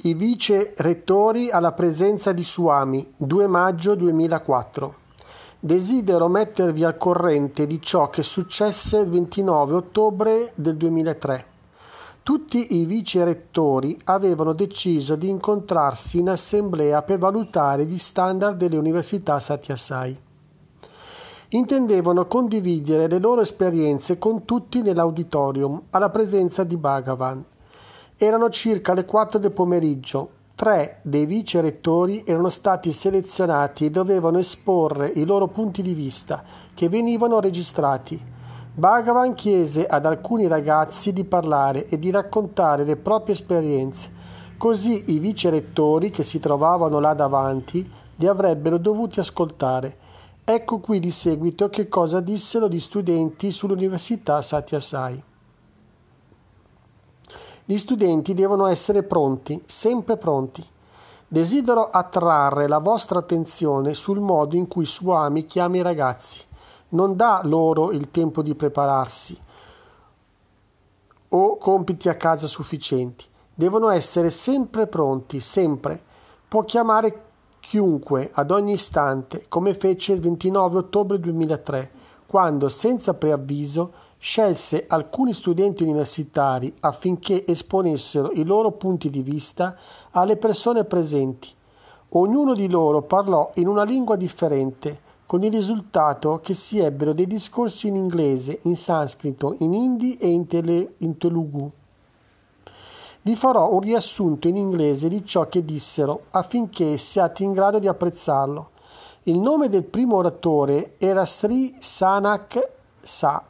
I vice rettori alla presenza di Suami, 2 maggio 2004. Desidero mettervi al corrente di ciò che successe il 29 ottobre del 2003. Tutti i vice rettori avevano deciso di incontrarsi in assemblea per valutare gli standard delle università Satyasai. Intendevano condividere le loro esperienze con tutti nell'auditorium alla presenza di Bhagavan erano circa le 4 del pomeriggio. Tre dei vice rettori erano stati selezionati e dovevano esporre i loro punti di vista, che venivano registrati. Bhagavan chiese ad alcuni ragazzi di parlare e di raccontare le proprie esperienze, così i vice rettori che si trovavano là davanti li avrebbero dovuti ascoltare. Ecco qui di seguito che cosa dissero gli studenti sull'Università Satya Sai. Gli studenti devono essere pronti, sempre pronti. Desidero attrarre la vostra attenzione sul modo in cui Swami chiama i ragazzi. Non dà loro il tempo di prepararsi o compiti a casa sufficienti. Devono essere sempre pronti, sempre. Può chiamare chiunque ad ogni istante, come fece il 29 ottobre 2003, quando, senza preavviso, scelse alcuni studenti universitari affinché esponessero i loro punti di vista alle persone presenti. Ognuno di loro parlò in una lingua differente, con il risultato che si ebbero dei discorsi in inglese, in sanscrito, in hindi e in, tele, in telugu. Vi farò un riassunto in inglese di ciò che dissero affinché siate in grado di apprezzarlo. Il nome del primo oratore era Sri Sanak Sa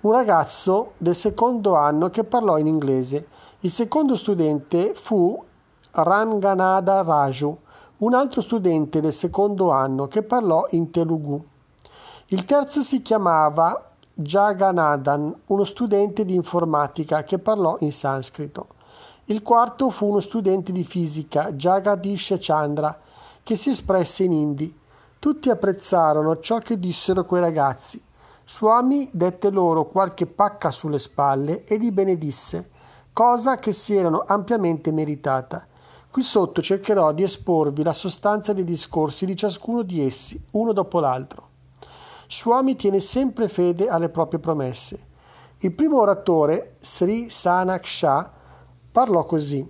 un ragazzo del secondo anno che parlò in inglese. Il secondo studente fu Ranganada Raju, un altro studente del secondo anno che parlò in Telugu. Il terzo si chiamava Jagannathan, uno studente di informatica che parlò in sanscrito. Il quarto fu uno studente di fisica, Jagadish Chandra, che si espresse in hindi. Tutti apprezzarono ciò che dissero quei ragazzi. Swami dette loro qualche pacca sulle spalle e li benedisse, cosa che si erano ampiamente meritata. Qui sotto cercherò di esporvi la sostanza dei discorsi di ciascuno di essi, uno dopo l'altro. Swami tiene sempre fede alle proprie promesse. Il primo oratore, Sri Sanak Shah, parlò così.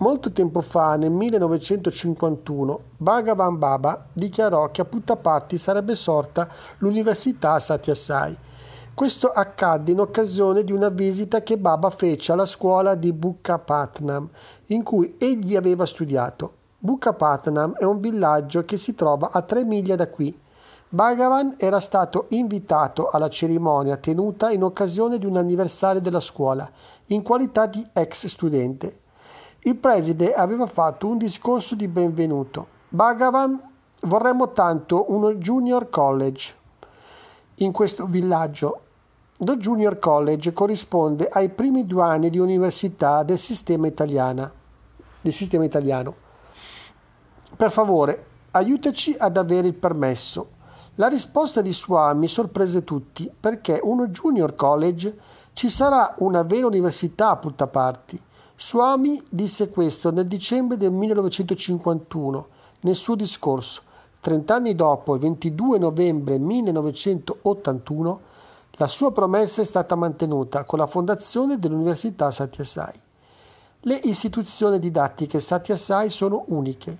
Molto tempo fa, nel 1951, Bhagavan Baba dichiarò che a Puttaparthi sarebbe sorta l'Università Satyasai. Questo accadde in occasione di una visita che Baba fece alla scuola di Bukkapatnam, in cui egli aveva studiato. Bukkapatnam è un villaggio che si trova a tre miglia da qui. Bhagavan era stato invitato alla cerimonia tenuta in occasione di un anniversario della scuola, in qualità di ex studente. Il preside aveva fatto un discorso di benvenuto. Bhagavan, vorremmo tanto uno junior college in questo villaggio. Lo junior college corrisponde ai primi due anni di università del sistema, italiana, del sistema italiano. Per favore, aiutaci ad avere il permesso. La risposta di Swami sorprese tutti perché uno junior college ci sarà una vera università a Puttaparthi. Swami disse questo nel dicembre del 1951 nel suo discorso. Trent'anni dopo, il 22 novembre 1981, la sua promessa è stata mantenuta con la fondazione dell'Università Satyasai. Le istituzioni didattiche Satyasai sono uniche.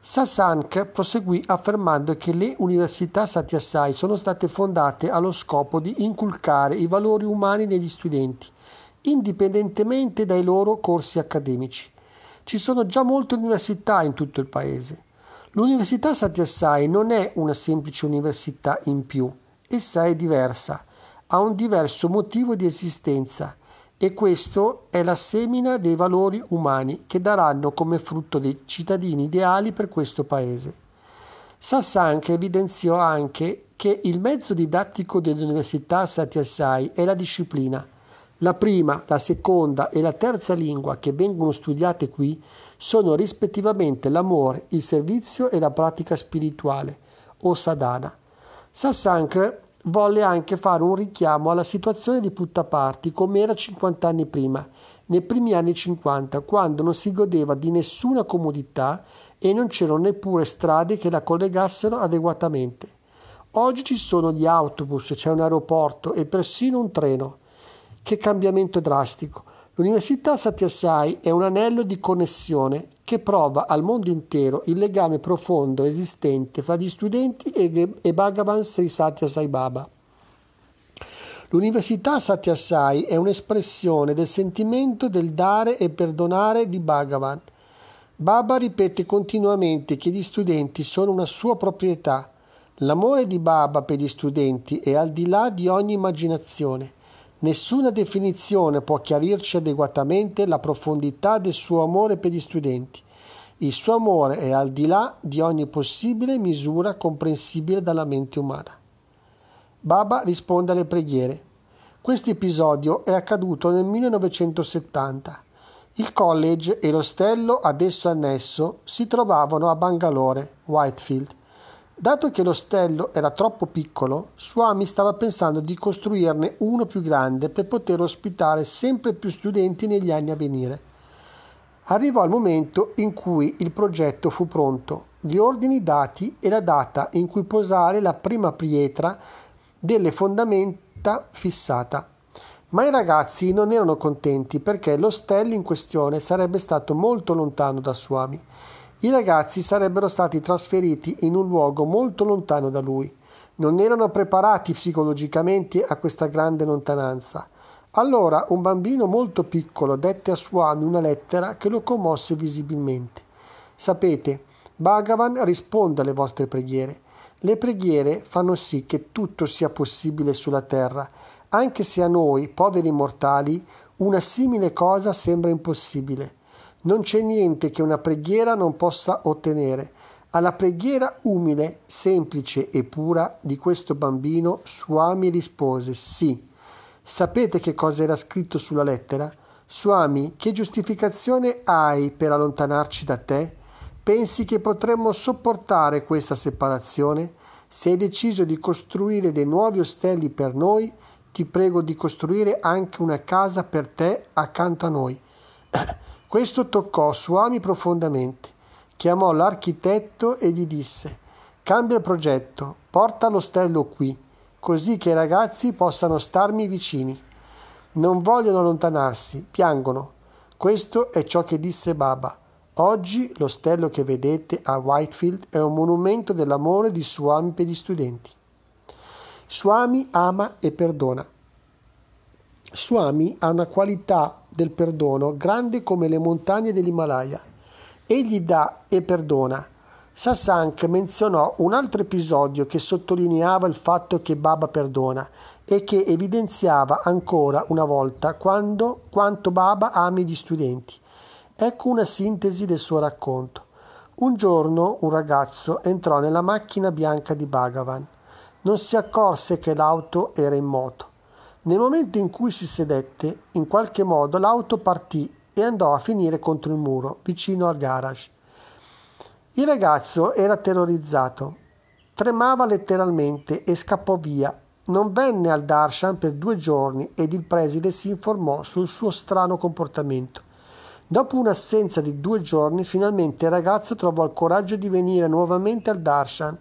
Sasank proseguì affermando che le università Satyasai sono state fondate allo scopo di inculcare i valori umani negli studenti indipendentemente dai loro corsi accademici. Ci sono già molte università in tutto il paese. L'Università Satyasai non è una semplice università in più, essa è diversa, ha un diverso motivo di esistenza e questo è la semina dei valori umani che daranno come frutto dei cittadini ideali per questo paese. Sassank evidenziò anche che il mezzo didattico dell'Università Satyasai è la disciplina la prima, la seconda e la terza lingua che vengono studiate qui sono rispettivamente l'amore, il servizio e la pratica spirituale, o sadhana. Sassank volle anche fare un richiamo alla situazione di Puttaparthi come era 50 anni prima nei primi anni 50, quando non si godeva di nessuna comodità e non c'erano neppure strade che la collegassero adeguatamente. Oggi ci sono gli autobus, c'è un aeroporto e persino un treno. Che cambiamento drastico! L'Università Satyasai è un anello di connessione che prova al mondo intero il legame profondo esistente fra gli studenti e, Bhagavan Sri Satya Baba. L'Università Satyasai è un'espressione del sentimento del dare e perdonare di Bhagavan. Baba ripete continuamente che gli studenti sono una sua proprietà. L'amore di Baba per gli studenti è al di là di ogni immaginazione. Nessuna definizione può chiarirci adeguatamente la profondità del suo amore per gli studenti. Il suo amore è al di là di ogni possibile misura comprensibile dalla mente umana. Baba risponde alle preghiere. Questo episodio è accaduto nel 1970. Il college e l'ostello ad esso annesso si trovavano a Bangalore, Whitefield. Dato che l'ostello era troppo piccolo, Swami stava pensando di costruirne uno più grande per poter ospitare sempre più studenti negli anni a venire. Arrivò il momento in cui il progetto fu pronto, gli ordini dati e la data in cui posare la prima pietra delle fondamenta fissata. Ma i ragazzi non erano contenti perché l'ostello in questione sarebbe stato molto lontano da Swami. I ragazzi sarebbero stati trasferiti in un luogo molto lontano da lui. Non erano preparati psicologicamente a questa grande lontananza. Allora un bambino molto piccolo dette a Swami una lettera che lo commosse visibilmente. Sapete, Bhagavan risponde alle vostre preghiere. Le preghiere fanno sì che tutto sia possibile sulla terra, anche se a noi, poveri mortali, una simile cosa sembra impossibile. Non c'è niente che una preghiera non possa ottenere. Alla preghiera umile, semplice e pura di questo bambino, Suami rispose sì. Sapete che cosa era scritto sulla lettera? Suami, che giustificazione hai per allontanarci da te? Pensi che potremmo sopportare questa separazione? Se hai deciso di costruire dei nuovi ostelli per noi, ti prego di costruire anche una casa per te accanto a noi. Questo toccò Suami profondamente. Chiamò l'architetto e gli disse: Cambia il progetto, porta l'ostello qui, così che i ragazzi possano starmi vicini. Non vogliono allontanarsi, piangono. Questo è ciò che disse Baba. Oggi l'ostello che vedete a Whitefield è un monumento dell'amore di Swami per gli studenti. Swami ama e perdona. Swami ha una qualità del perdono grande come le montagne dell'Himalaya. Egli dà e perdona. Sasank menzionò un altro episodio che sottolineava il fatto che Baba perdona e che evidenziava ancora una volta quando, quanto Baba ami gli studenti. Ecco una sintesi del suo racconto. Un giorno un ragazzo entrò nella macchina bianca di Bhagavan. Non si accorse che l'auto era in moto. Nel momento in cui si sedette, in qualche modo l'auto partì e andò a finire contro il muro, vicino al garage. Il ragazzo era terrorizzato. Tremava letteralmente e scappò via. Non venne al darshan per due giorni ed il preside si informò sul suo strano comportamento. Dopo un'assenza di due giorni, finalmente il ragazzo trovò il coraggio di venire nuovamente al darshan.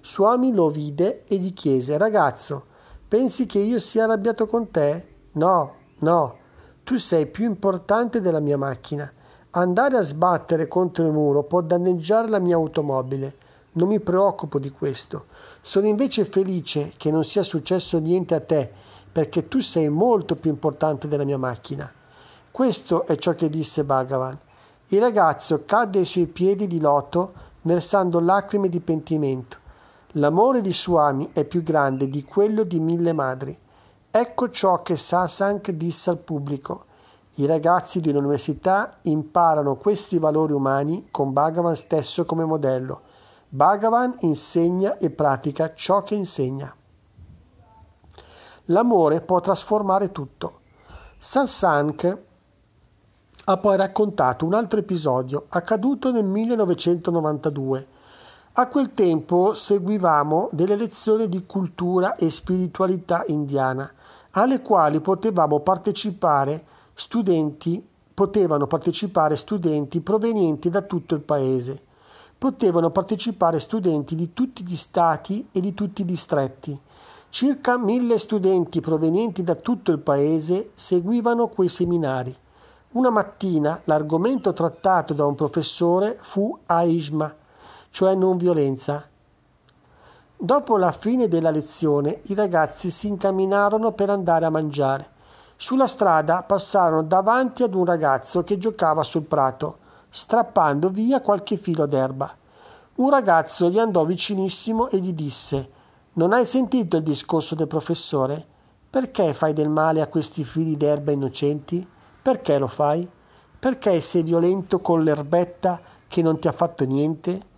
Suami lo vide e gli chiese: Ragazzo, pensi che io sia arrabbiato con te? No, no, tu sei più importante della mia macchina. Andare a sbattere contro il muro può danneggiare la mia automobile. Non mi preoccupo di questo. Sono invece felice che non sia successo niente a te, perché tu sei molto più importante della mia macchina. Questo è ciò che disse Bhagavan. Il ragazzo cadde ai suoi piedi di loto, versando lacrime di pentimento. L'amore di Swami è più grande di quello di mille madri. Ecco ciò che Sasank disse al pubblico. I ragazzi di un'università imparano questi valori umani con Bhagavan stesso come modello. Bhagavan insegna e pratica ciò che insegna. L'amore può trasformare tutto. Sasank ha poi raccontato un altro episodio accaduto nel 1992. A quel tempo seguivamo delle lezioni di cultura e spiritualità indiana, alle quali potevamo partecipare studenti potevano partecipare studenti provenienti da tutto il paese. Potevano partecipare studenti di tutti gli stati e di tutti i distretti. Circa mille studenti provenienti da tutto il paese seguivano quei seminari. Una mattina l'argomento trattato da un professore fu Aishma, cioè non violenza. Dopo la fine della lezione i ragazzi si incamminarono per andare a mangiare. Sulla strada passarono davanti ad un ragazzo che giocava sul prato, strappando via qualche filo d'erba. Un ragazzo gli andò vicinissimo e gli disse Non hai sentito il discorso del professore? Perché fai del male a questi fili d'erba innocenti? Perché lo fai? Perché sei violento con l'erbetta che non ti ha fatto niente?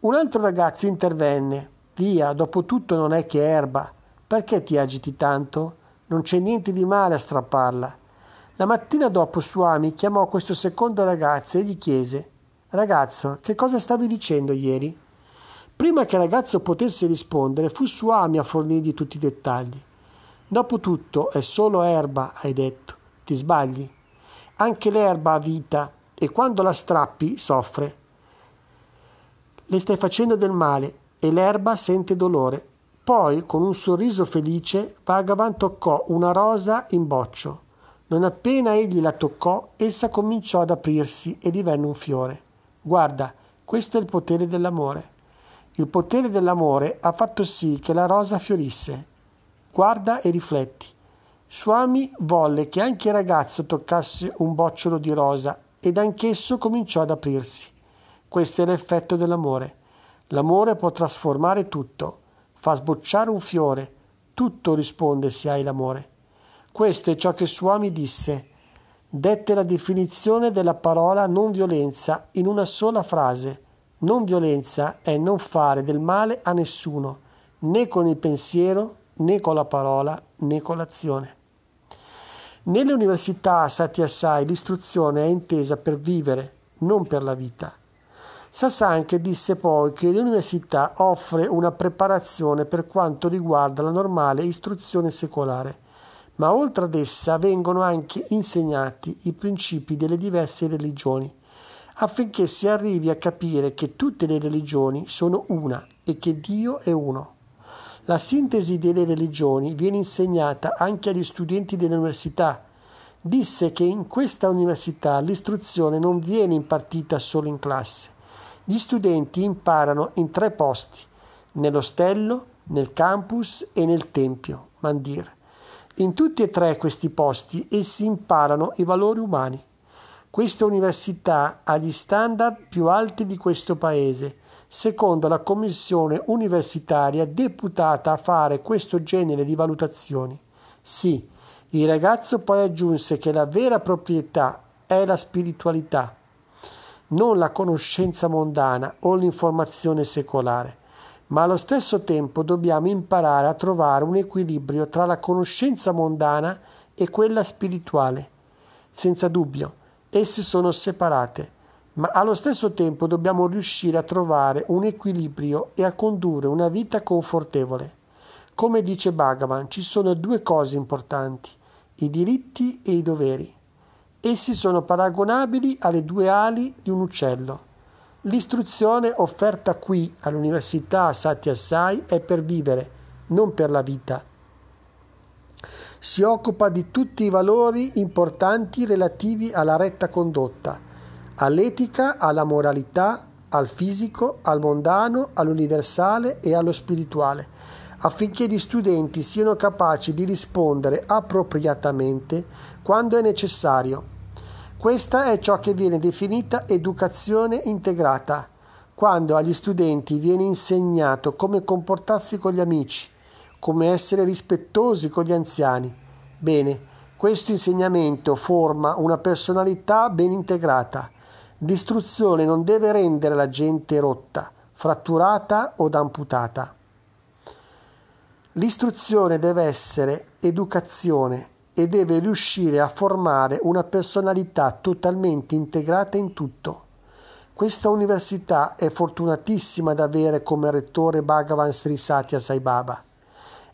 Un altro ragazzo intervenne. Via, dopo tutto non è che erba. Perché ti agiti tanto? Non c'è niente di male a strapparla. La mattina dopo Suami chiamò questo secondo ragazzo e gli chiese Ragazzo, che cosa stavi dicendo ieri? Prima che il ragazzo potesse rispondere, fu Suami a fornirgli tutti i dettagli. Dopotutto è solo erba, hai detto. Ti sbagli. Anche l'erba ha vita e quando la strappi soffre. Le stai facendo del male e l'erba sente dolore. Poi, con un sorriso felice, Bhagavan toccò una rosa in boccio. Non appena egli la toccò, essa cominciò ad aprirsi e divenne un fiore. Guarda, questo è il potere dell'amore. Il potere dell'amore ha fatto sì che la rosa fiorisse. Guarda e rifletti. Swami volle che anche il ragazzo toccasse un bocciolo di rosa ed anch'esso cominciò ad aprirsi. Questo è l'effetto dell'amore. L'amore può trasformare tutto fa sbocciare un fiore, tutto risponde se hai l'amore. Questo è ciò che Swami disse. Dette la definizione della parola non violenza in una sola frase. Non violenza è non fare del male a nessuno, né con il pensiero, né con la parola, né con l'azione. Nelle università Satya Sai l'istruzione è intesa per vivere, non per la vita. Sasank disse poi che l'università offre una preparazione per quanto riguarda la normale istruzione secolare, ma oltre ad essa vengono anche insegnati i principi delle diverse religioni, affinché si arrivi a capire che tutte le religioni sono una e che Dio è uno. La sintesi delle religioni viene insegnata anche agli studenti dell'università. Disse che in questa università l'istruzione non viene impartita solo in classe, gli studenti imparano in tre posti, nell'ostello, nel campus e nel tempio, Mandir. In tutti e tre questi posti essi imparano i valori umani. Questa università ha gli standard più alti di questo paese, secondo la commissione universitaria deputata a fare questo genere di valutazioni. Sì, il ragazzo poi aggiunse che la vera proprietà è la spiritualità non la conoscenza mondana o l'informazione secolare, ma allo stesso tempo dobbiamo imparare a trovare un equilibrio tra la conoscenza mondana e quella spirituale. Senza dubbio, esse sono separate, ma allo stesso tempo dobbiamo riuscire a trovare un equilibrio e a condurre una vita confortevole. Come dice Bhagavan, ci sono due cose importanti, i diritti e i doveri. Essi sono paragonabili alle due ali di un uccello. L'istruzione offerta qui all'Università Satya Sai è per vivere, non per la vita. Si occupa di tutti i valori importanti relativi alla retta condotta, all'etica, alla moralità, al fisico, al mondano, all'universale e allo spirituale, affinché gli studenti siano capaci di rispondere appropriatamente quando è necessario. Questa è ciò che viene definita educazione integrata, quando agli studenti viene insegnato come comportarsi con gli amici, come essere rispettosi con gli anziani. Bene, questo insegnamento forma una personalità ben integrata. L'istruzione non deve rendere la gente rotta, fratturata o amputata. L'istruzione deve essere educazione e deve riuscire a formare una personalità totalmente integrata in tutto. Questa università è fortunatissima ad avere come rettore Bhagavan Sri Satya Sai Baba.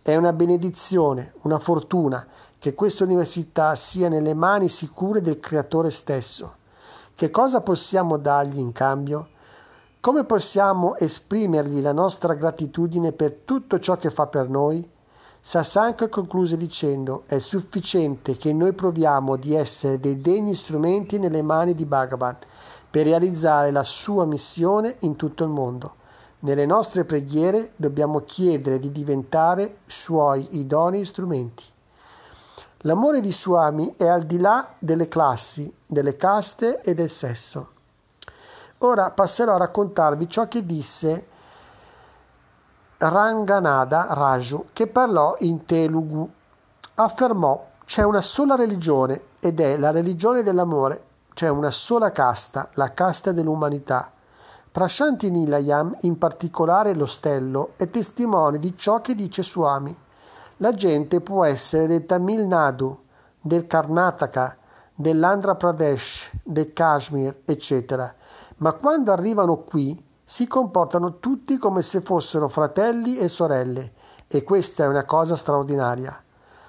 È una benedizione, una fortuna che questa università sia nelle mani sicure del Creatore stesso. Che cosa possiamo dargli in cambio? Come possiamo esprimergli la nostra gratitudine per tutto ciò che fa per noi? Sassanka concluse dicendo: È sufficiente che noi proviamo di essere dei degni strumenti nelle mani di Bhagavan per realizzare la sua missione in tutto il mondo. Nelle nostre preghiere dobbiamo chiedere di diventare suoi idonei strumenti. L'amore di Swami è al di là delle classi, delle caste e del sesso. Ora passerò a raccontarvi ciò che disse Ranganada Raju, che parlò in Telugu. Affermò: C'è una sola religione ed è la religione dell'amore c'è una sola casta, la casta dell'umanità. Prashanti Nilayam, in particolare l'ostello, è testimone di ciò che dice Swami. La gente può essere del Tamil Nadu, del Karnataka, dell'Andhra Pradesh, del Kashmir, eccetera, ma quando arrivano qui si comportano tutti come se fossero fratelli e sorelle, e questa è una cosa straordinaria.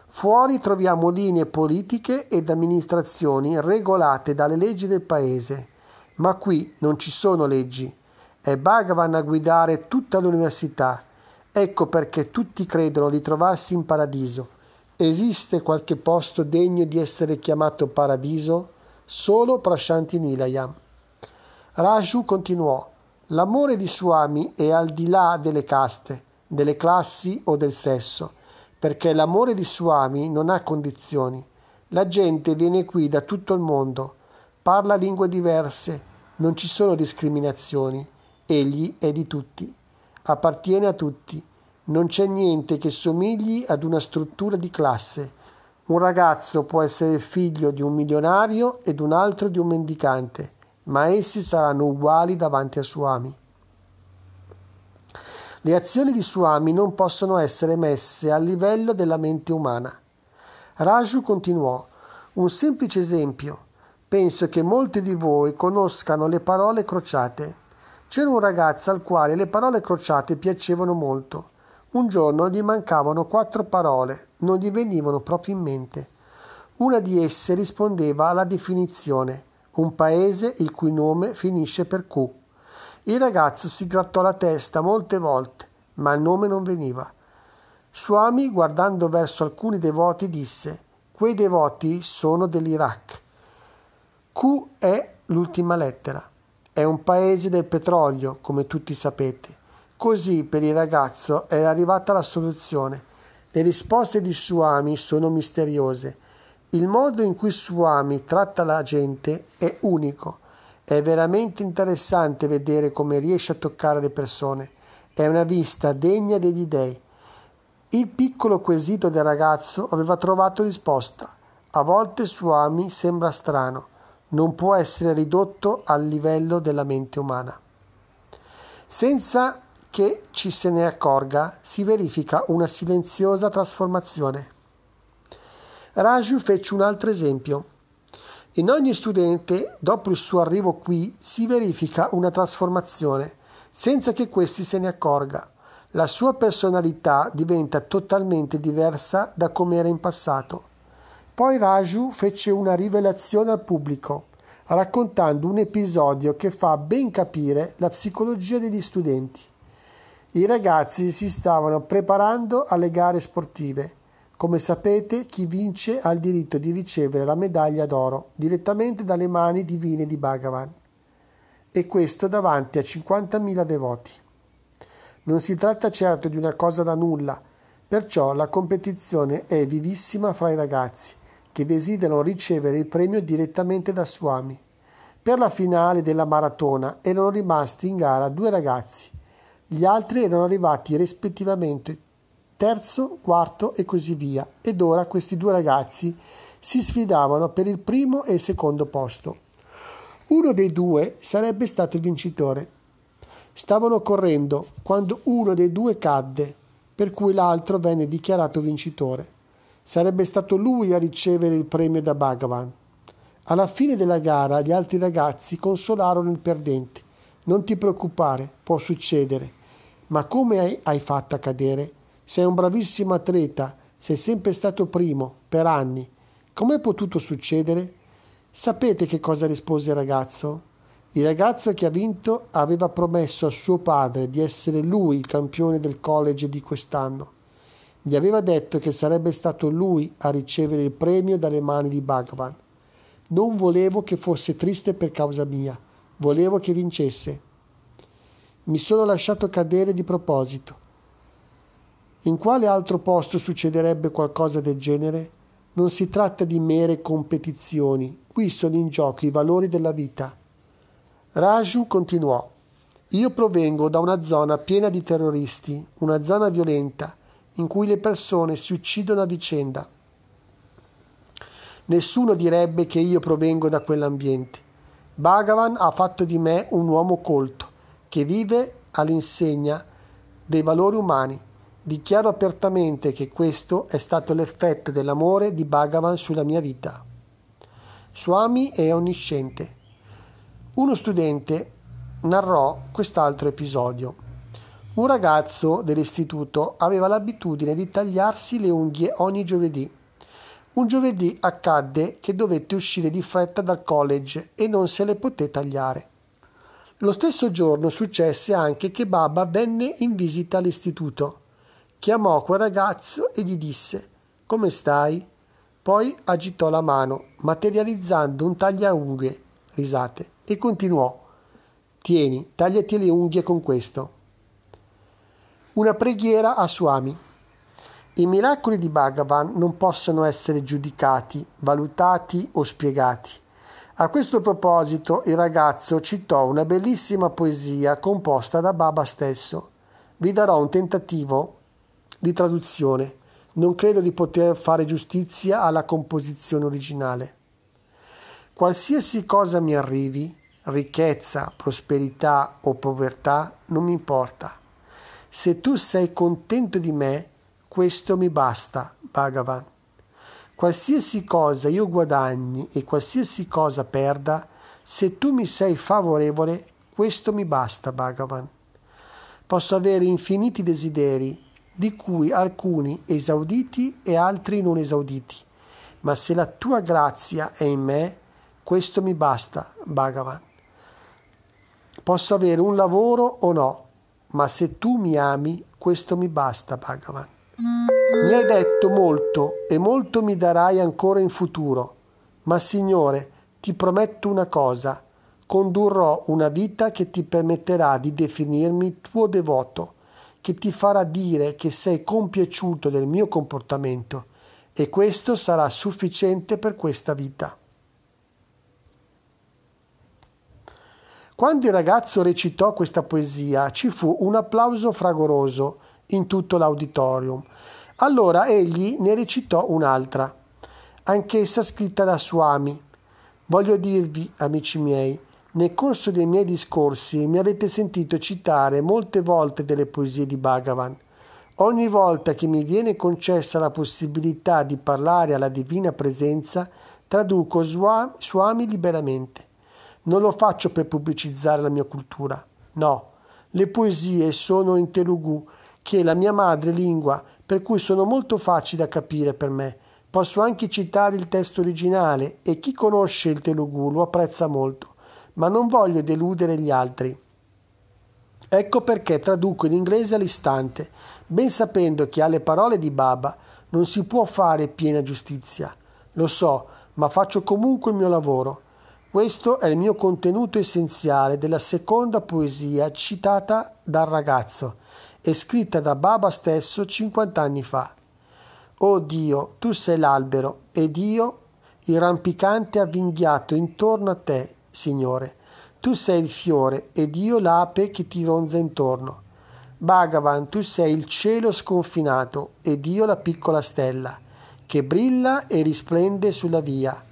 Fuori troviamo linee politiche ed amministrazioni regolate dalle leggi del paese, ma qui non ci sono leggi. È Bhagavan a guidare tutta l'università. Ecco perché tutti credono di trovarsi in paradiso. Esiste qualche posto degno di essere chiamato paradiso? Solo Prashanti Nilayam. Raju continuò. L'amore di Swami è al di là delle caste, delle classi o del sesso perché l'amore di Swami non ha condizioni. La gente viene qui da tutto il mondo, parla lingue diverse, non ci sono discriminazioni. Egli è di tutti, appartiene a tutti. Non c'è niente che somigli ad una struttura di classe. Un ragazzo può essere figlio di un milionario ed un altro di un mendicante, ma essi saranno uguali davanti a Swami. Le azioni di Swami non possono essere messe a livello della mente umana. Raju continuò: Un semplice esempio. Penso che molti di voi conoscano le parole crociate. C'era un ragazzo al quale le parole crociate piacevano molto. Un giorno gli mancavano quattro parole, non gli venivano proprio in mente. Una di esse rispondeva alla definizione un paese il cui nome finisce per Q. Il ragazzo si grattò la testa molte volte, ma il nome non veniva. Swami, guardando verso alcuni devoti, disse: Quei devoti sono dell'Iraq. Q è l'ultima lettera. È un paese del petrolio, come tutti sapete. Così per il ragazzo era arrivata la soluzione. Le risposte di Swami sono misteriose. Il modo in cui Swami tratta la gente è unico. È veramente interessante vedere come riesce a toccare le persone. È una vista degna degli dei. Il piccolo quesito del ragazzo aveva trovato risposta. A volte Swami sembra strano, non può essere ridotto al livello della mente umana. Senza che ci se ne accorga, si verifica una silenziosa trasformazione. Raju fece un altro esempio. In ogni studente, dopo il suo arrivo qui, si verifica una trasformazione, senza che questi se ne accorga. La sua personalità diventa totalmente diversa da come era in passato. Poi Raju fece una rivelazione al pubblico, raccontando un episodio che fa ben capire la psicologia degli studenti. I ragazzi si stavano preparando alle gare sportive come sapete, chi vince ha il diritto di ricevere la medaglia d'oro direttamente dalle mani divine di Bhagavan, e questo davanti a 50.000 devoti. Non si tratta certo di una cosa da nulla, perciò la competizione è vivissima fra i ragazzi che desiderano ricevere il premio direttamente da Swami. Per la finale della maratona erano rimasti in gara due ragazzi, gli altri erano arrivati rispettivamente terzo, quarto e così via. Ed ora questi due ragazzi si sfidavano per il primo e il secondo posto. Uno dei due sarebbe stato il vincitore. Stavano correndo quando uno dei due cadde, per cui l'altro venne dichiarato vincitore. Sarebbe stato lui a ricevere il premio da Bhagavan. Alla fine della gara gli altri ragazzi consolarono il perdente. Non ti preoccupare, può succedere. Ma come hai, fatto a cadere? Sei un bravissimo atleta, Sei sempre stato primo, per anni. Com'è potuto succedere? Sapete che cosa rispose il ragazzo? Il ragazzo che ha vinto aveva promesso a suo padre di essere lui il campione del college di quest'anno. Gli aveva detto che sarebbe stato lui a ricevere il premio dalle mani di Bhagavan. Non volevo che fosse triste per causa mia, volevo che vincesse. Mi sono lasciato cadere di proposito. In quale altro posto succederebbe qualcosa del genere? Non si tratta di mere competizioni, qui sono in gioco i valori della vita. Raju continuò. Io provengo da una zona piena di terroristi, una zona violenta, in cui le persone si uccidono a vicenda. Nessuno direbbe che io provengo da quell'ambiente. Bhagavan ha fatto di me un uomo colto, che vive all'insegna dei valori umani. Dichiaro apertamente che questo è stato l'effetto dell'amore di Bhagavan sulla mia vita. Swami è onnisciente. Uno studente narrò quest'altro episodio. Un ragazzo dell'istituto aveva l'abitudine di tagliarsi le unghie ogni giovedì. Un giovedì accadde che dovette uscire di fretta dal college e non se le poté tagliare. Lo stesso giorno successe anche che Baba venne in visita all'istituto chiamò quel ragazzo e gli disse Come stai? Poi agitò la mano, materializzando un tagliaunghie, risate, e continuò Tieni, tagliati le unghie con questo. Una preghiera a Swami. I miracoli di Bhagavan non possono essere giudicati, valutati o spiegati. A questo proposito il ragazzo citò una bellissima poesia composta da Baba stesso. Vi darò un tentativo di traduzione. Non credo di poter fare giustizia alla composizione originale. Qualsiasi cosa mi arrivi, ricchezza, prosperità o povertà, non mi importa. Se tu sei contento di me, questo mi basta, Bhagavan. Qualsiasi cosa io guadagni e qualsiasi cosa perda, se tu mi sei favorevole, questo mi basta, Bhagavan. Posso avere infiniti desideri, di cui alcuni esauditi e altri non esauditi. Ma se la tua grazia è in me, questo mi basta, Bhagavan. Posso avere un lavoro o no, ma se tu mi ami, questo mi basta, Bhagavan. Mi hai detto molto e molto mi darai ancora in futuro, ma Signore, ti prometto una cosa, condurrò una vita che ti permetterà di definirmi tuo devoto che ti farà dire che sei compiaciuto del mio comportamento e questo sarà sufficiente per questa vita. Quando il ragazzo recitò questa poesia ci fu un applauso fragoroso in tutto l'auditorium. Allora egli ne recitò un'altra, anch'essa scritta da Swami. Voglio dirvi, amici miei, nel corso dei miei discorsi mi avete sentito citare molte volte delle poesie di Bhagavan. Ogni volta che mi viene concessa la possibilità di parlare alla divina presenza, traduco Swami liberamente. Non lo faccio per pubblicizzare la mia cultura. No, le poesie sono in Telugu, che è la mia madrelingua, per cui sono molto facili da capire per me. Posso anche citare il testo originale e chi conosce il Telugu lo apprezza molto ma non voglio deludere gli altri. Ecco perché traduco in inglese all'istante, ben sapendo che alle parole di Baba non si può fare piena giustizia. Lo so, ma faccio comunque il mio lavoro. Questo è il mio contenuto essenziale della seconda poesia citata dal ragazzo e scritta da Baba stesso 50 anni fa. Oh Dio, tu sei l'albero ed io, il rampicante avvinghiato intorno a te, Signore. Tu sei il fiore ed io l'ape che ti ronza intorno. Bhagavan, tu sei il cielo sconfinato ed io la piccola stella che brilla e risplende sulla via.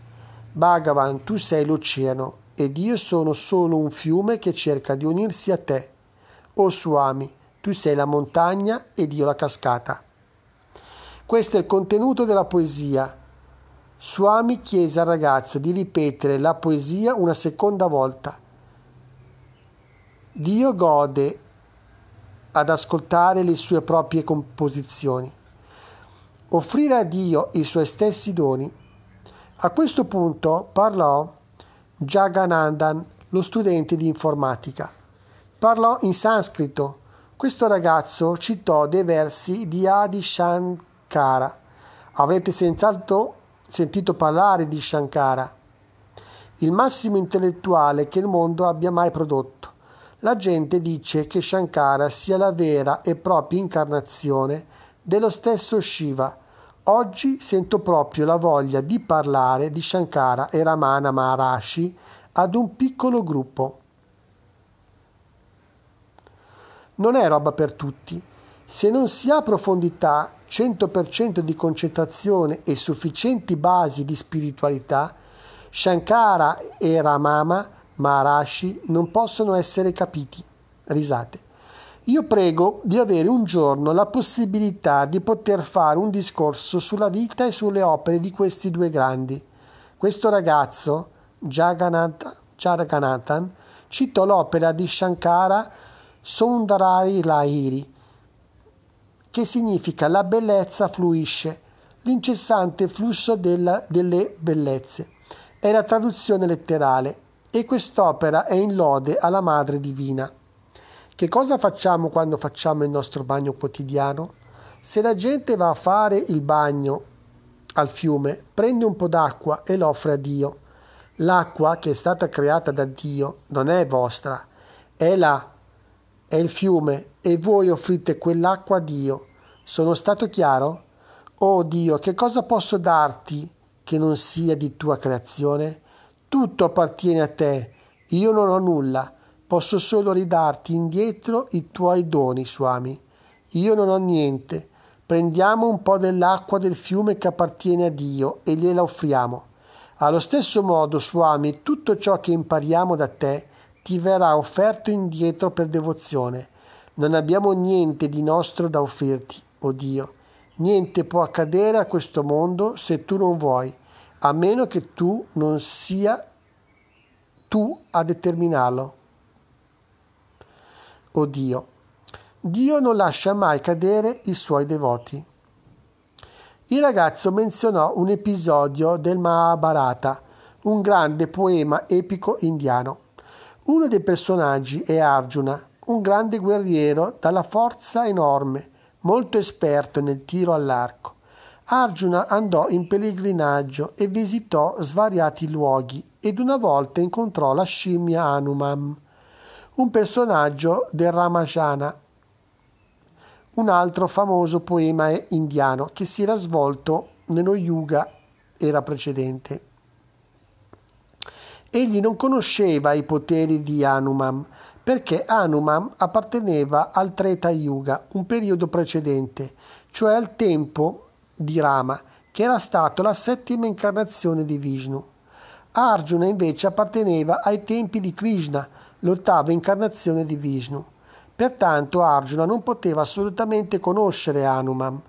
Bhagavan, tu sei l'oceano ed io sono solo un fiume che cerca di unirsi a te. O Swami, tu sei la montagna ed io la cascata. Questo è il contenuto della poesia Swami chiese al ragazzo di ripetere la poesia una seconda volta. Dio gode ad ascoltare le sue proprie composizioni. offrire a Dio i suoi stessi doni. A questo punto parlò Jaganandan, lo studente di informatica. Parlò in sanscrito. Questo ragazzo citò dei versi di Adi Shankara. Avrete senz'altro sentito parlare di Shankara, il massimo intellettuale che il mondo abbia mai prodotto. La gente dice che Shankara sia la vera e propria incarnazione dello stesso Shiva. Oggi sento proprio la voglia di parlare di Shankara e Ramana Maharashi ad un piccolo gruppo. Non è roba per tutti. Se non si ha profondità, 100% di concentrazione e sufficienti basi di spiritualità, Shankara e Ramama Maharashi non possono essere capiti. Risate. Io prego di avere un giorno la possibilità di poter fare un discorso sulla vita e sulle opere di questi due grandi. Questo ragazzo, Jagannathan, citò l'opera di Shankara Sundarari Lahiri, che significa la bellezza fluisce, l'incessante flusso della, delle bellezze. È la traduzione letterale e quest'opera è in lode alla Madre Divina. Che cosa facciamo quando facciamo il nostro bagno quotidiano? Se la gente va a fare il bagno al fiume, prende un po' d'acqua e lo offre a Dio. L'acqua che è stata creata da Dio non è vostra, è là, è il fiume e voi offrite quell'acqua a Dio. Sono stato chiaro? Oh Dio, che cosa posso darti che non sia di tua creazione? Tutto appartiene a te, io non ho nulla Posso solo ridarti indietro i tuoi doni, Swami. Io non ho niente. Prendiamo un po' dell'acqua del fiume che appartiene a Dio e gliela offriamo. Allo stesso modo, Swami, tutto ciò che impariamo da te ti verrà offerto indietro per devozione. Non abbiamo niente di nostro da offrirti, o Dio. Niente può accadere a questo mondo se tu non vuoi, a meno che tu non sia tu a determinarlo o Dio. Dio non lascia mai cadere i suoi devoti. Il ragazzo menzionò un episodio del Mahabharata, un grande poema epico indiano. Uno dei personaggi è Arjuna, un grande guerriero dalla forza enorme, molto esperto nel tiro all'arco. Arjuna andò in pellegrinaggio e visitò svariati luoghi ed una volta incontrò la scimmia Hanuman un personaggio del Ramayana, un altro famoso poema indiano che si era svolto nello Yuga era precedente. Egli non conosceva i poteri di Hanuman perché Hanuman apparteneva al Treta Yuga, un periodo precedente, cioè al tempo di Rama, che era stato la settima incarnazione di Vishnu. Arjuna invece apparteneva ai tempi di Krishna, l'ottava incarnazione di Vishnu. Pertanto Arjuna non poteva assolutamente conoscere Hanuman.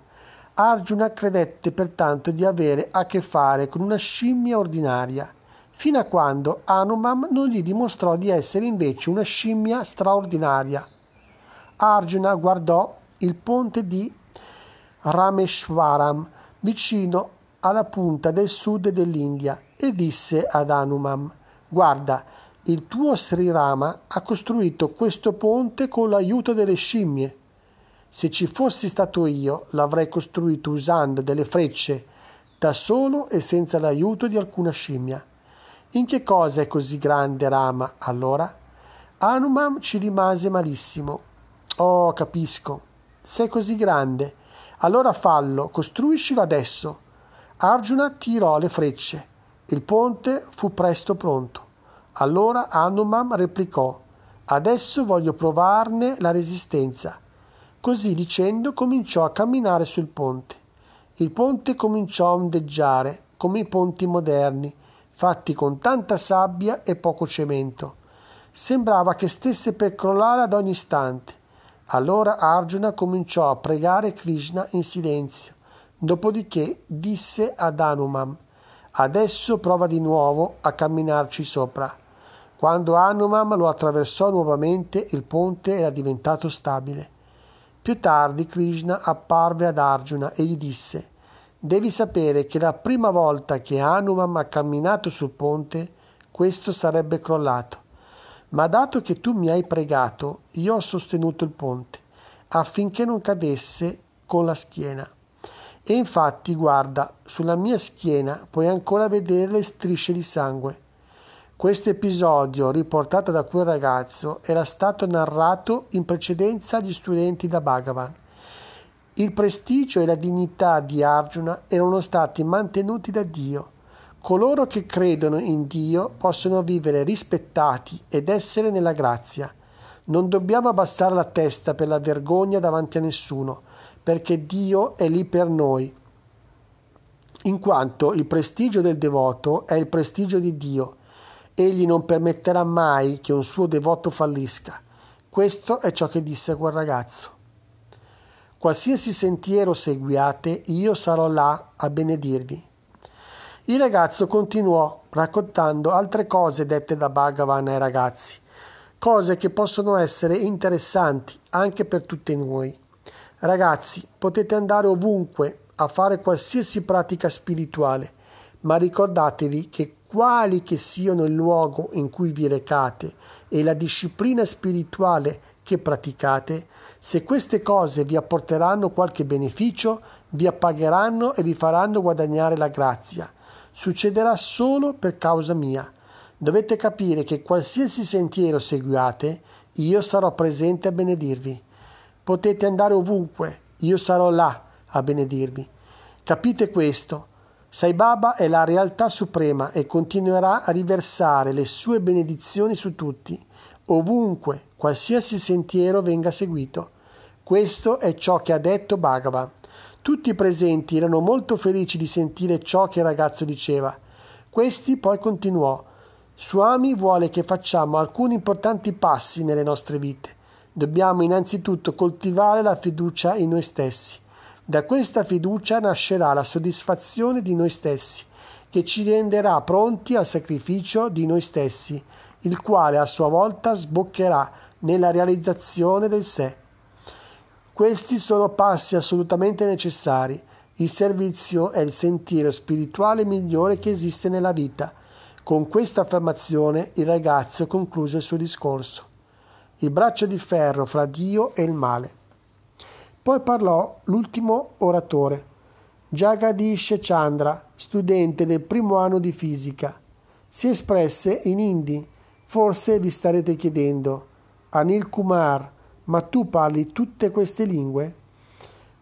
Arjuna credette pertanto di avere a che fare con una scimmia ordinaria, fino a quando Hanuman non gli dimostrò di essere invece una scimmia straordinaria. Arjuna guardò il ponte di Rameshwaram vicino alla punta del sud dell'India e disse ad Hanuman Guarda, il tuo Sri Rama ha costruito questo ponte con l'aiuto delle scimmie. Se ci fossi stato io, l'avrei costruito usando delle frecce, da solo e senza l'aiuto di alcuna scimmia. In che cosa è così grande Rama, allora? Hanuman ci rimase malissimo. Oh, capisco. Sei così grande. Allora fallo, costruiscilo adesso. Arjuna tirò le frecce. Il ponte fu presto pronto. Allora Hanuman replicò Adesso voglio provarne la resistenza. Così dicendo cominciò a camminare sul ponte. Il ponte cominciò a ondeggiare come i ponti moderni, fatti con tanta sabbia e poco cemento. Sembrava che stesse per crollare ad ogni istante. Allora Arjuna cominciò a pregare Krishna in silenzio. Dopodiché disse ad Hanuman: Adesso prova di nuovo a camminarci sopra. Quando Hanuman lo attraversò nuovamente, il ponte era diventato stabile. Più tardi Krishna apparve ad Arjuna e gli disse Devi sapere che la prima volta che Hanuman ha camminato sul ponte, questo sarebbe crollato. Ma dato che tu mi hai pregato, io ho sostenuto il ponte, affinché non cadesse con la schiena. E infatti, guarda, sulla mia schiena puoi ancora vedere le strisce di sangue. Questo episodio, riportato da quel ragazzo, era stato narrato in precedenza agli studenti da Bhagavan. Il prestigio e la dignità di Arjuna erano stati mantenuti da Dio. Coloro che credono in Dio possono vivere rispettati ed essere nella grazia. Non dobbiamo abbassare la testa per la vergogna davanti a nessuno, perché Dio è lì per noi. In quanto il prestigio del devoto è il prestigio di Dio, egli non permetterà mai che un suo devoto fallisca. Questo è ciò che disse quel ragazzo. Qualsiasi sentiero seguiate, io sarò là a benedirvi. Il ragazzo continuò raccontando altre cose dette da Bhagavan ai ragazzi, cose che possono essere interessanti anche per tutti noi. Ragazzi, potete andare ovunque a fare qualsiasi pratica spirituale, ma ricordatevi che quali che siano il luogo in cui vi recate e la disciplina spirituale che praticate, se queste cose vi apporteranno qualche beneficio, vi appagheranno e vi faranno guadagnare la grazia. Succederà solo per causa mia. Dovete capire che qualsiasi sentiero seguiate, io sarò presente a benedirvi. Potete andare ovunque, io sarò là a benedirvi. Capite questo? Sai Baba è la realtà suprema e continuerà a riversare le sue benedizioni su tutti ovunque, qualsiasi sentiero venga seguito. Questo è ciò che ha detto Bhagavan. Tutti i presenti erano molto felici di sentire ciò che il ragazzo diceva. Questi poi continuò. Suami vuole che facciamo alcuni importanti passi nelle nostre vite. Dobbiamo innanzitutto coltivare la fiducia in noi stessi. Da questa fiducia nascerà la soddisfazione di noi stessi, che ci renderà pronti al sacrificio di noi stessi il quale a sua volta sboccherà nella realizzazione del sé. Questi sono passi assolutamente necessari. Il servizio è il sentiero spirituale migliore che esiste nella vita. Con questa affermazione il ragazzo concluse il suo discorso. Il braccio di ferro fra Dio e il male. Poi parlò l'ultimo oratore, Jagadish Chandra, studente del primo anno di fisica. Si espresse in hindi Forse vi starete chiedendo, Anil Kumar, ma tu parli tutte queste lingue?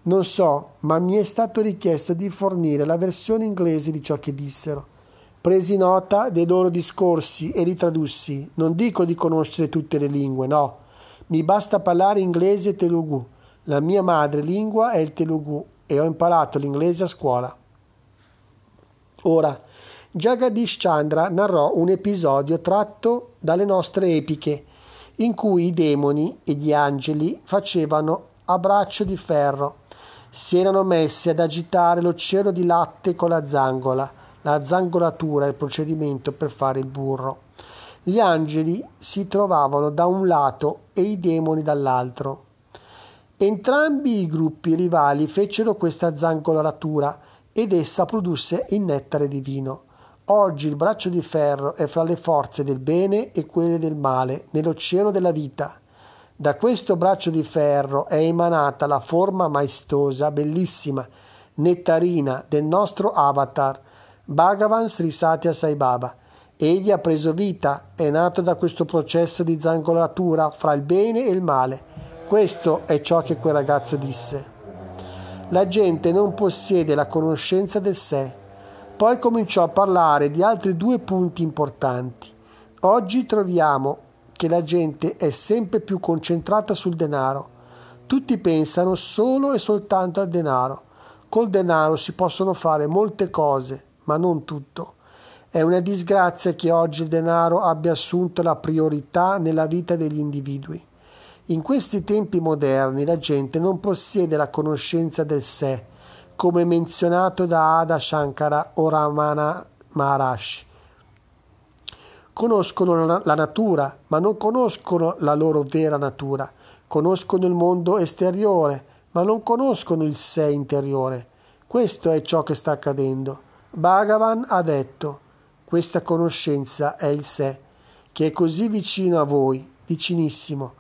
Non so, ma mi è stato richiesto di fornire la versione inglese di ciò che dissero. Presi nota dei loro discorsi e li tradussi. Non dico di conoscere tutte le lingue, no. Mi basta parlare inglese e telugu. La mia madrelingua è il telugu e ho imparato l'inglese a scuola. Ora, Jagadish Chandra narrò un episodio tratto dalle nostre epiche, in cui i demoni e gli angeli facevano a braccio di ferro. Si erano messi ad agitare l'oceano di latte con la zangola. La zangolatura è il procedimento per fare il burro. Gli angeli si trovavano da un lato e i demoni dall'altro. Entrambi i gruppi rivali fecero questa zangolatura ed essa produsse il nettare divino. Oggi il braccio di ferro è fra le forze del bene e quelle del male nell'oceano della vita. Da questo braccio di ferro è emanata la forma maestosa, bellissima, nettarina del nostro avatar, Bhagavan Sri Satya Sai Baba. Egli ha preso vita, è nato da questo processo di zangolatura fra il bene e il male. Questo è ciò che quel ragazzo disse. La gente non possiede la conoscenza del sé poi cominciò a parlare di altri due punti importanti. Oggi troviamo che la gente è sempre più concentrata sul denaro. Tutti pensano solo e soltanto al denaro. Col denaro si possono fare molte cose, ma non tutto. È una disgrazia che oggi il denaro abbia assunto la priorità nella vita degli individui. In questi tempi moderni la gente non possiede la conoscenza del sé, come menzionato da Ada Shankara o Ramana Maharaj. Conoscono la natura, ma non conoscono la loro vera natura. Conoscono il mondo esteriore, ma non conoscono il sé interiore. Questo è ciò che sta accadendo. Bhagavan ha detto, questa conoscenza è il sé, che è così vicino a voi, vicinissimo.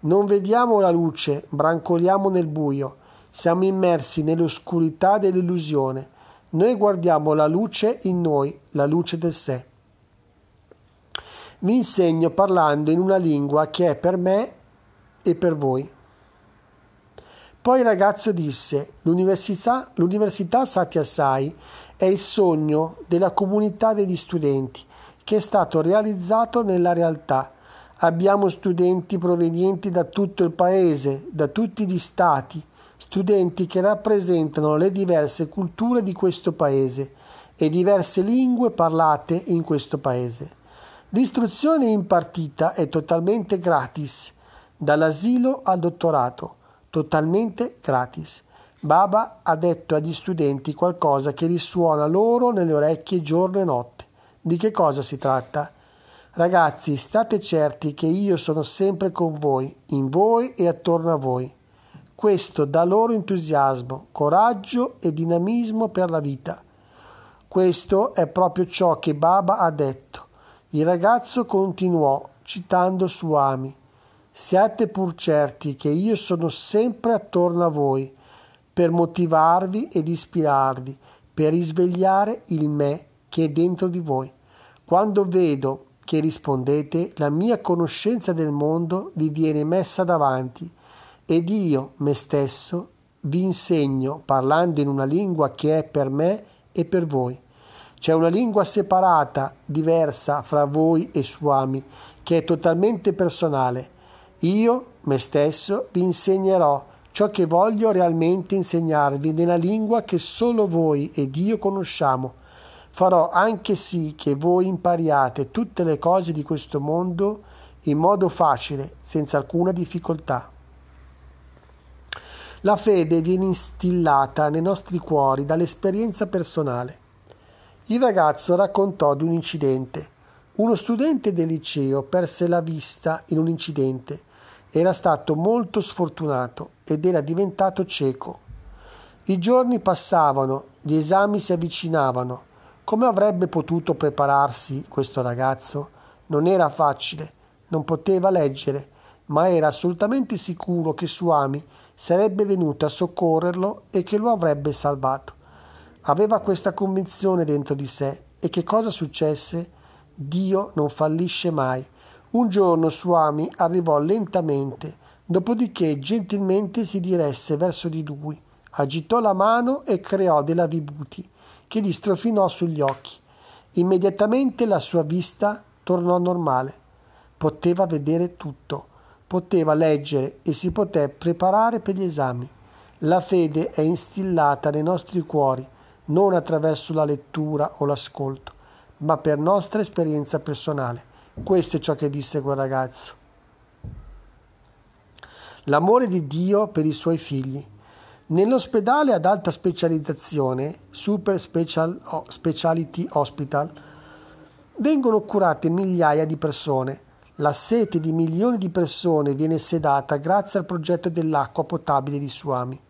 Non vediamo la luce, brancoliamo nel buio, siamo immersi nell'oscurità dell'illusione. Noi guardiamo la luce in noi, la luce del sé. Vi insegno parlando in una lingua che è per me e per voi. Poi il ragazzo disse: L'università, l'università Satya Sai è il sogno della comunità degli studenti che è stato realizzato nella realtà. Abbiamo studenti provenienti da tutto il paese, da tutti gli stati, studenti che rappresentano le diverse culture di questo paese e diverse lingue parlate in questo paese. L'istruzione impartita è totalmente gratis, dall'asilo al dottorato totalmente gratis. Baba ha detto agli studenti qualcosa che risuona loro nelle orecchie giorno e notte. Di che cosa si tratta? Ragazzi, state certi che io sono sempre con voi, in voi e attorno a voi. Questo dà loro entusiasmo, coraggio e dinamismo per la vita. Questo è proprio ciò che Baba ha detto. Il ragazzo continuò citando Suami. Siate pur certi che io sono sempre attorno a voi per motivarvi ed ispirarvi, per risvegliare il me che è dentro di voi. Quando vedo che rispondete, la mia conoscenza del mondo vi viene messa davanti ed io, me stesso, vi insegno parlando in una lingua che è per me e per voi. C'è una lingua separata, diversa fra voi e Suami, che è totalmente personale io, me stesso, vi insegnerò ciò che voglio realmente insegnarvi nella lingua che solo voi ed io conosciamo. Farò anche sì che voi impariate tutte le cose di questo mondo in modo facile, senza alcuna difficoltà. La fede viene instillata nei nostri cuori dall'esperienza personale. Il ragazzo raccontò di un incidente. Uno studente del liceo perse la vista in un incidente era stato molto sfortunato ed era diventato cieco. I giorni passavano, gli esami si avvicinavano. Come avrebbe potuto prepararsi questo ragazzo? Non era facile, non poteva leggere, ma era assolutamente sicuro che Suami sarebbe venuto a soccorrerlo e che lo avrebbe salvato. Aveva questa convinzione dentro di sé e che cosa successe? Dio non fallisce mai. Un giorno Suami arrivò lentamente, dopodiché gentilmente si diresse verso di lui, agitò la mano e creò della vibhuti, che gli strofinò sugli occhi. Immediatamente la sua vista tornò normale. Poteva vedere tutto, poteva leggere e si poté preparare per gli esami. La fede è instillata nei nostri cuori, non attraverso la lettura o l'ascolto, ma per nostra esperienza personale. Questo è ciò che disse quel ragazzo. L'amore di Dio per i suoi figli. Nell'ospedale ad alta specializzazione, Super Special, Speciality Hospital, vengono curate migliaia di persone. La sete di milioni di persone viene sedata grazie al progetto dell'acqua potabile di Suami.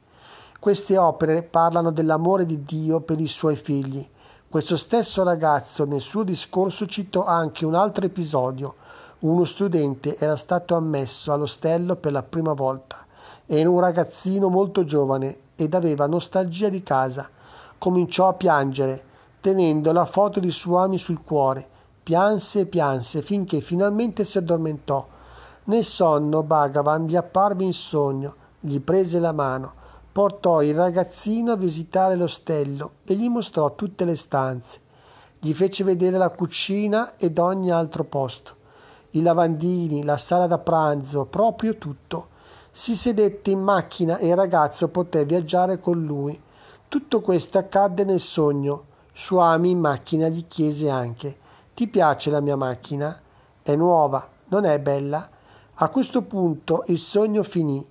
Queste opere parlano dell'amore di Dio per i suoi figli questo stesso ragazzo nel suo discorso citò anche un altro episodio. Uno studente era stato ammesso all'ostello per la prima volta. Era un ragazzino molto giovane ed aveva nostalgia di casa. Cominciò a piangere, tenendo la foto di Suami sul cuore. Pianse e pianse finché finalmente si addormentò. Nel sonno Bhagavan gli apparve in sogno, gli prese la mano portò il ragazzino a visitare l'ostello e gli mostrò tutte le stanze. Gli fece vedere la cucina ed ogni altro posto, i lavandini, la sala da pranzo, proprio tutto. Si sedette in macchina e il ragazzo poté viaggiare con lui. Tutto questo accadde nel sogno. Suami in macchina gli chiese anche: Ti piace la mia macchina? È nuova, non è bella? A questo punto il sogno finì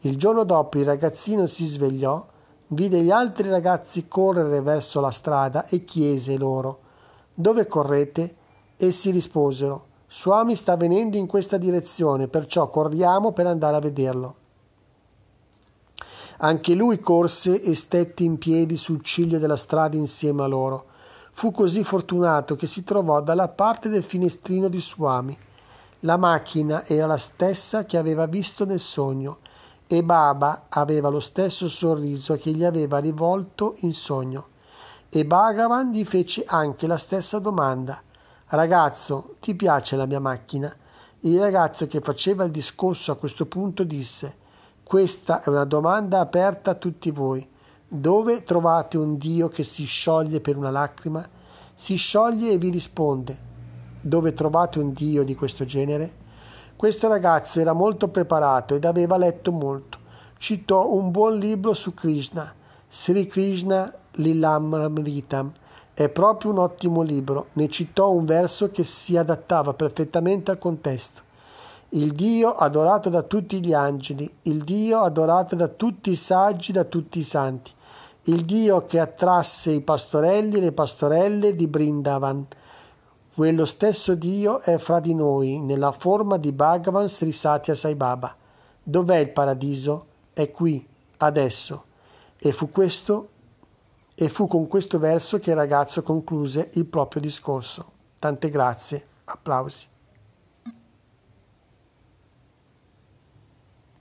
il giorno dopo il ragazzino si svegliò, vide gli altri ragazzi correre verso la strada e chiese loro Dove correte? Essi risposero Suami sta venendo in questa direzione, perciò corriamo per andare a vederlo. Anche lui corse e stette in piedi sul ciglio della strada insieme a loro. Fu così fortunato che si trovò dalla parte del finestrino di Suami. La macchina era la stessa che aveva visto nel sogno e Baba aveva lo stesso sorriso che gli aveva rivolto in sogno. E Bhagavan gli fece anche la stessa domanda. Ragazzo, ti piace la mia macchina? Il ragazzo che faceva il discorso a questo punto disse Questa è una domanda aperta a tutti voi. Dove trovate un Dio che si scioglie per una lacrima? Si scioglie e vi risponde. Dove trovate un Dio di questo genere? Questo ragazzo era molto preparato ed aveva letto molto. Citò un buon libro su Krishna, Sri Krishna Lilamritam. È proprio un ottimo libro. Ne citò un verso che si adattava perfettamente al contesto. Il Dio adorato da tutti gli angeli, il Dio adorato da tutti i saggi, da tutti i santi, il Dio che attrasse i pastorelli e le pastorelle di Brindavan quello stesso Dio è fra di noi nella forma di Bhagavan Sri Satya Sai Baba. Dov'è il paradiso? È qui, adesso. E fu, questo, e fu con questo verso che il ragazzo concluse il proprio discorso. Tante grazie. Applausi.